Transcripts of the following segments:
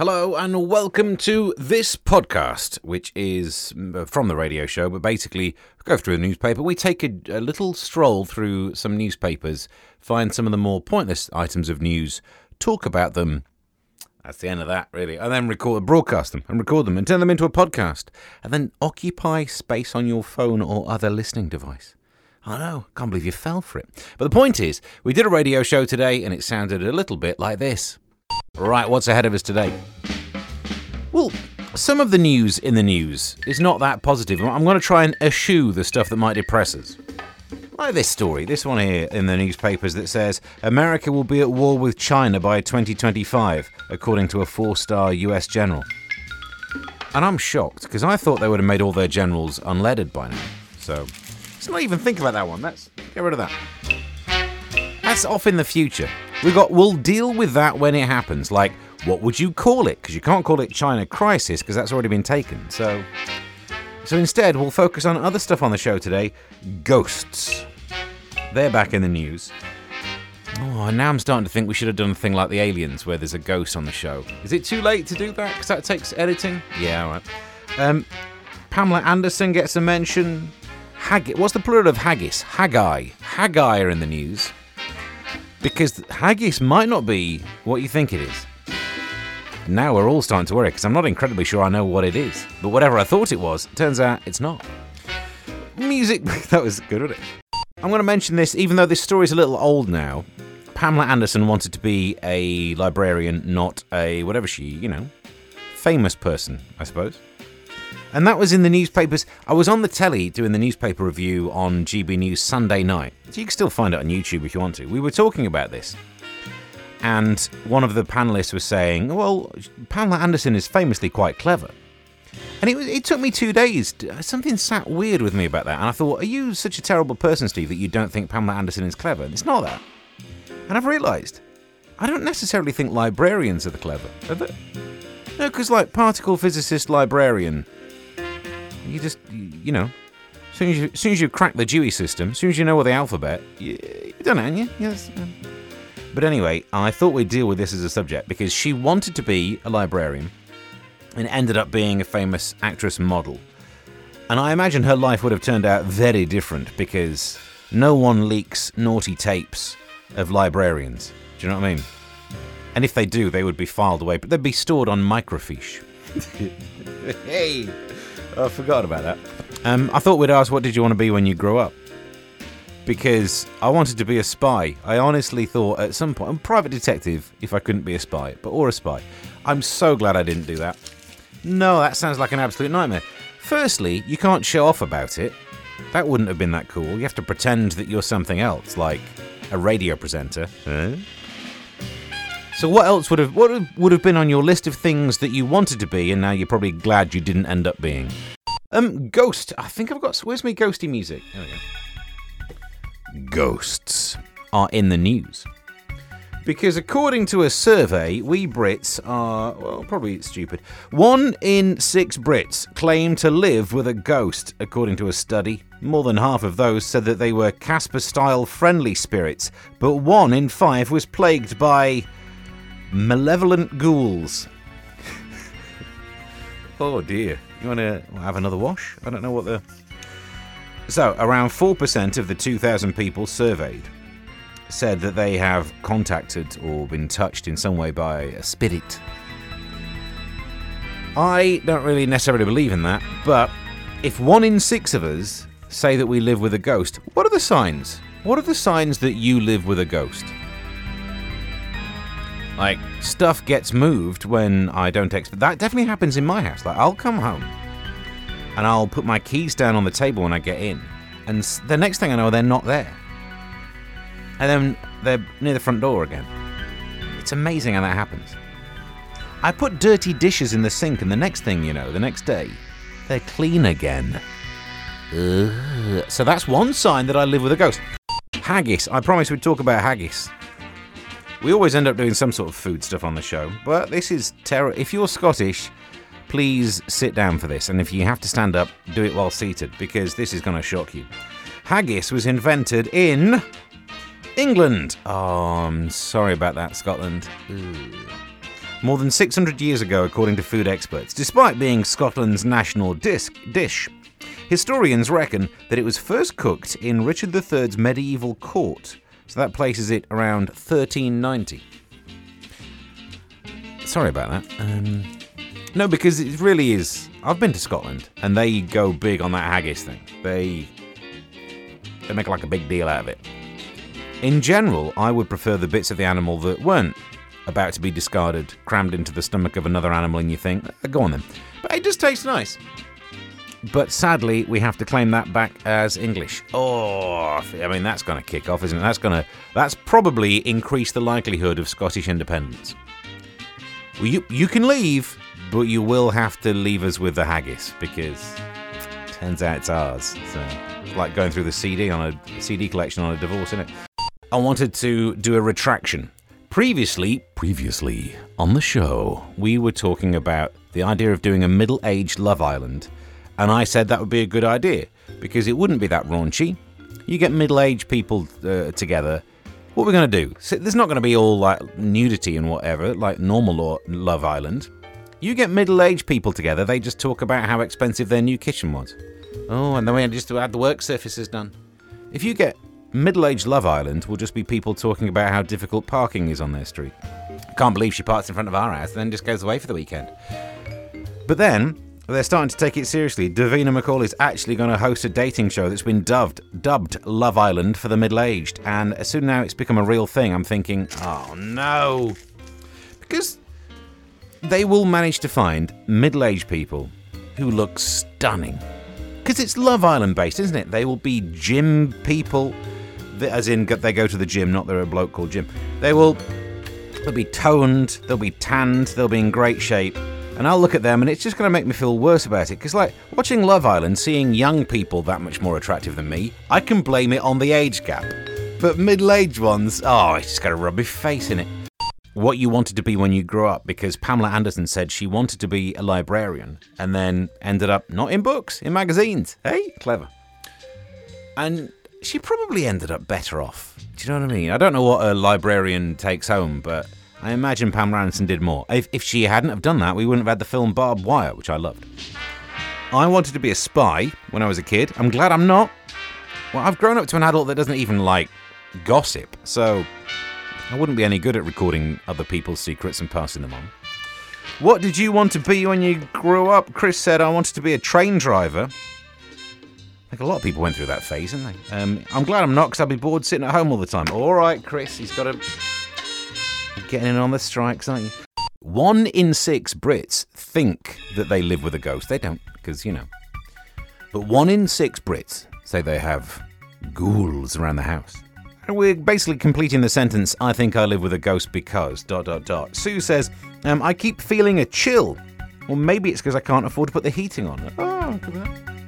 Hello and welcome to this podcast, which is mm, from the radio show, but basically go through the newspaper. We take a, a, little stroll through some newspapers, find some of the more pointless items of news, talk about them. That's the end of that, really. And then record, broadcast them, and record them, and turn them into a podcast, and then occupy space on your phone or other listening device. I know, can't believe you fell for it. But the point is, we did a radio show today, and it sounded a little bit like this. Right, what's ahead of us today? Well, some of the news in the news is not that positive. I'm going to try and eschew the stuff that might depress us. Like this story, this one here in the newspapers that says America will be at war with China by 2025, according to a four star US general. And I'm shocked because I thought they would have made all their generals unleaded by now. So let's not even think about that one. Let's get rid of that. That's off in the future. We got we'll deal with that when it happens. Like, what would you call it? Because you can't call it China crisis because that's already been taken. So so instead, we'll focus on other stuff on the show today. Ghosts. They're back in the news. Oh, now I'm starting to think we should have done a thing like the aliens, where there's a ghost on the show. Is it too late to do that? Because that takes editing. Yeah, all right. Um, Pamela Anderson gets a mention. Hag- What's the plural of haggis? Haggai. Haggai are in the news because haggis might not be what you think it is. Now we're all starting to worry because I'm not incredibly sure I know what it is. But whatever I thought it was, turns out it's not. Music, that was good, wasn't it? I'm going to mention this, even though this story is a little old now. Pamela Anderson wanted to be a librarian, not a whatever she, you know, famous person, I suppose. And that was in the newspapers. I was on the telly doing the newspaper review on GB News Sunday night. So you can still find it on YouTube if you want to. We were talking about this. And one of the panelists was saying, well, Pamela Anderson is famously quite clever. And it, it took me two days. Uh, something sat weird with me about that. And I thought, are you such a terrible person, Steve, that you don't think Pamela Anderson is clever? And it's not that. And I've realised, I don't necessarily think librarians are the clever, are they? No, because like particle physicist, librarian, you just, you know, as soon as you, as soon as you crack the Dewey system, as soon as you know all the alphabet, you, you've done it, haven't you? Yes. But anyway, I thought we'd deal with this as a subject because she wanted to be a librarian and ended up being a famous actress model. And I imagine her life would have turned out very different because no one leaks naughty tapes of librarians. Do you know what I mean? And if they do, they would be filed away, but they'd be stored on microfiche. hey! I forgot about that. Um, I thought we'd ask, what did you want to be when you grew up? Because I wanted to be a spy. I honestly thought at some point, I'm a private detective if I couldn't be a spy, but or a spy. I'm so glad I didn't do that. No, that sounds like an absolute nightmare. Firstly, you can't show off about it. That wouldn't have been that cool. You have to pretend that you're something else, like a radio presenter. Huh? So what else would have what would have been on your list of things that you wanted to be, and now you're probably glad you didn't end up being? Um, Ghost. I think I've got. Where's my ghosty music? There we go. Ghosts are in the news because according to a survey, we Brits are well, probably stupid. One in six Brits claim to live with a ghost, according to a study. More than half of those said that they were Casper-style friendly spirits, but one in five was plagued by Malevolent ghouls. oh dear. You want to have another wash? I don't know what the. So, around 4% of the 2,000 people surveyed said that they have contacted or been touched in some way by a spirit. I don't really necessarily believe in that, but if one in six of us say that we live with a ghost, what are the signs? What are the signs that you live with a ghost? Like stuff gets moved when I don't expect. That definitely happens in my house. Like I'll come home and I'll put my keys down on the table when I get in, and the next thing I know, they're not there, and then they're near the front door again. It's amazing how that happens. I put dirty dishes in the sink, and the next thing you know, the next day, they're clean again. Ugh. So that's one sign that I live with a ghost. Haggis. I promise we'd talk about haggis. We always end up doing some sort of food stuff on the show, but this is terror. If you're Scottish, please sit down for this, and if you have to stand up, do it while seated, because this is going to shock you. Haggis was invented in England. Oh, I'm sorry about that, Scotland. Ooh. more than 600 years ago, according to food experts, despite being Scotland's national disc, dish. Historians reckon that it was first cooked in Richard III's medieval court, so that places it around 1390. Sorry about that. Um, no, because it really is. I've been to Scotland, and they go big on that haggis thing. They they make like a big deal out of it. In general, I would prefer the bits of the animal that weren't about to be discarded, crammed into the stomach of another animal, and you think, "Uh, go on then. But it just tastes nice. But sadly, we have to claim that back as English. Oh, I mean that's going to kick off, isn't it? That's going to that's probably increase the likelihood of Scottish independence. Well, you you can leave, but you will have to leave us with the haggis because turns out it's ours. So it's like going through the CD on a CD collection on a divorce, isn't it? I wanted to do a retraction. Previously, previously on the show, we were talking about the idea of doing a middle-aged Love Island, and I said that would be a good idea because it wouldn't be that raunchy. You get middle-aged people uh, together. What we're going to do? So there's not going to be all like nudity and whatever, like normal law- Love Island. You get middle-aged people together. They just talk about how expensive their new kitchen was. Oh, and then we had just had the work surfaces done. If you get middle-aged Love Island, will just be people talking about how difficult parking is on their street. Can't believe she parks in front of our house, and then just goes away for the weekend. But then they're starting to take it seriously. Davina McCall is actually going to host a dating show that's been dubbed dubbed Love Island for the middle-aged, and as soon now it's become a real thing. I'm thinking, oh no, because they will manage to find middle-aged people who look stunning. Because it's Love Island based, isn't it? They will be gym people, as in they go to the gym, not they're a bloke called Jim. They will they'll be toned, they'll be tanned, they'll be in great shape. And I'll look at them and it's just going to make me feel worse about it. Because, like, watching Love Island, seeing young people that much more attractive than me, I can blame it on the age gap. But middle aged ones, oh, it's just got a rubby face in it. What you wanted to be when you grew up, because Pamela Anderson said she wanted to be a librarian and then ended up not in books, in magazines. Hey, clever. And she probably ended up better off. Do you know what I mean? I don't know what a librarian takes home, but I imagine Pam Anderson did more. If, if she hadn't have done that, we wouldn't have had the film Barbed Wire, which I loved. I wanted to be a spy when I was a kid. I'm glad I'm not. Well, I've grown up to an adult that doesn't even like gossip, so I wouldn't be any good at recording other people's secrets and passing them on. What did you want to be when you grew up? Chris said, I wanted to be a train driver. Think a lot of people went through that phase, didn't they? Um, I'm glad I'm not because I'd be bored sitting at home all the time. All right, Chris, he's got to. Getting in on the strikes, aren't you? One in six Brits think that they live with a ghost. They don't, because, you know. But one in six Brits say they have ghouls around the house. We're basically completing the sentence, I think I live with a ghost because, dot, dot, dot. Sue says, um, I keep feeling a chill. Or maybe it's because I can't afford to put the heating on. Oh.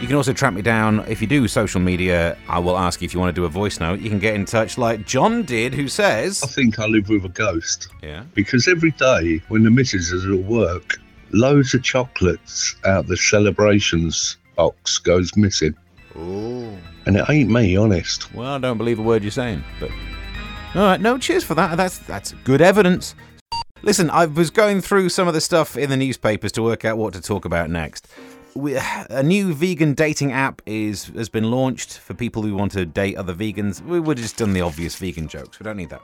You can also track me down if you do social media. I will ask you if you want to do a voice note. You can get in touch like John did, who says, I think I live with a ghost "Yeah, because every day when the missus is at work, loads of chocolates out the celebrations box goes missing. oh, And it ain't me, honest. well, I don't believe a word you're saying, but all right, no, cheers for that. That's that's good evidence." Listen, I was going through some of the stuff in the newspapers to work out what to talk about next. We, a new vegan dating app is has been launched for people who want to date other vegans. We would have just done the obvious vegan jokes. We don't need that.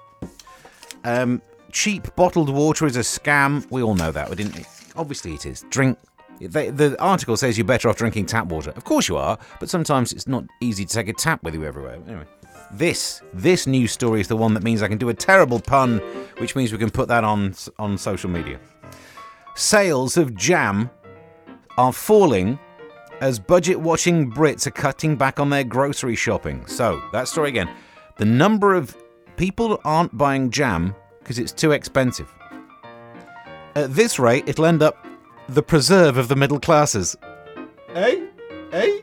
Um, cheap bottled water is a scam. We all know that, we didn't. Obviously, it is. Drink. They, the article says you're better off drinking tap water. Of course you are, but sometimes it's not easy to take a tap with you everywhere. Anyway, this this news story is the one that means I can do a terrible pun, which means we can put that on on social media. Sales of jam are falling as budget watching Brits are cutting back on their grocery shopping. So, that story again. The number of people aren't buying jam because it's too expensive. At this rate, it'll end up the preserve of the middle classes. Eh? Eh?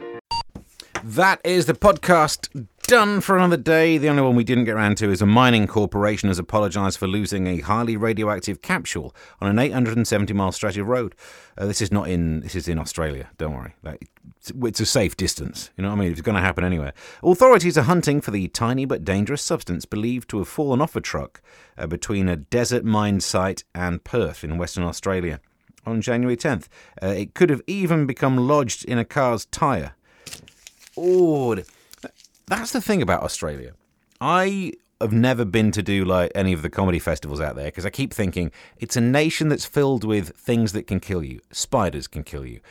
That is the podcast done for another day. The only one we didn't get around to is a mining corporation has apologised for losing a highly radioactive capsule on an 870 mile stretch of road. Uh, this is not in this is in Australia. Don't worry, like, it's, it's a safe distance. You know what I mean? It's going to happen anywhere. Authorities are hunting for the tiny but dangerous substance believed to have fallen off a truck uh, between a desert mine site and Perth in Western Australia on January 10th. Uh, it could have even become lodged in a car's tyre. Oh, that's the thing about Australia. I have never been to do like any of the comedy festivals out there because I keep thinking it's a nation that's filled with things that can kill you. Spiders can kill you.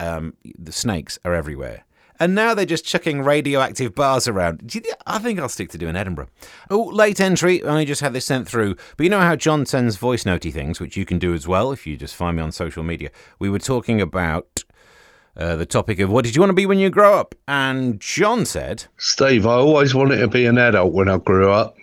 Um, the snakes are everywhere. And now they're just chucking radioactive bars around. I think I'll stick to doing Edinburgh. Oh, late entry. I just had this sent through. But you know how John sends voice notey things, which you can do as well if you just find me on social media. We were talking about uh, the topic of what did you want to be when you grow up? And John said, Steve, I always wanted to be an adult when I grew up.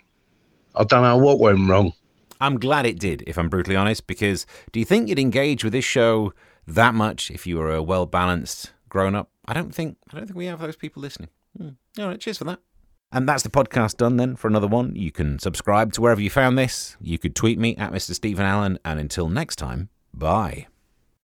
I don't know what went wrong. I'm glad it did, if I'm brutally honest, because do you think you'd engage with this show that much if you were a well balanced grown up? I don't think I don't think we have those people listening. Hmm. All right, cheers for that. And that's the podcast done then for another one. You can subscribe to wherever you found this. You could tweet me at Mr. Stephen Allen. And until next time, bye.